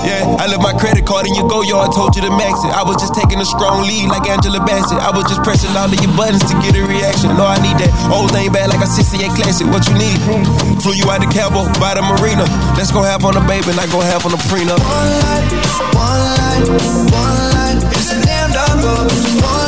Yeah, I left my credit card in your Goyard, told you to max it. I was just taking a strong lead like Angela Bassett. I was just pressing all of your buttons to get a reaction. No, I need that old thing back like a 68 classic. What you need? Flew you out to Cabo by the marina. Let's go half on the baby, not go half on the prenup. One light, one light, one light. It's a damn dark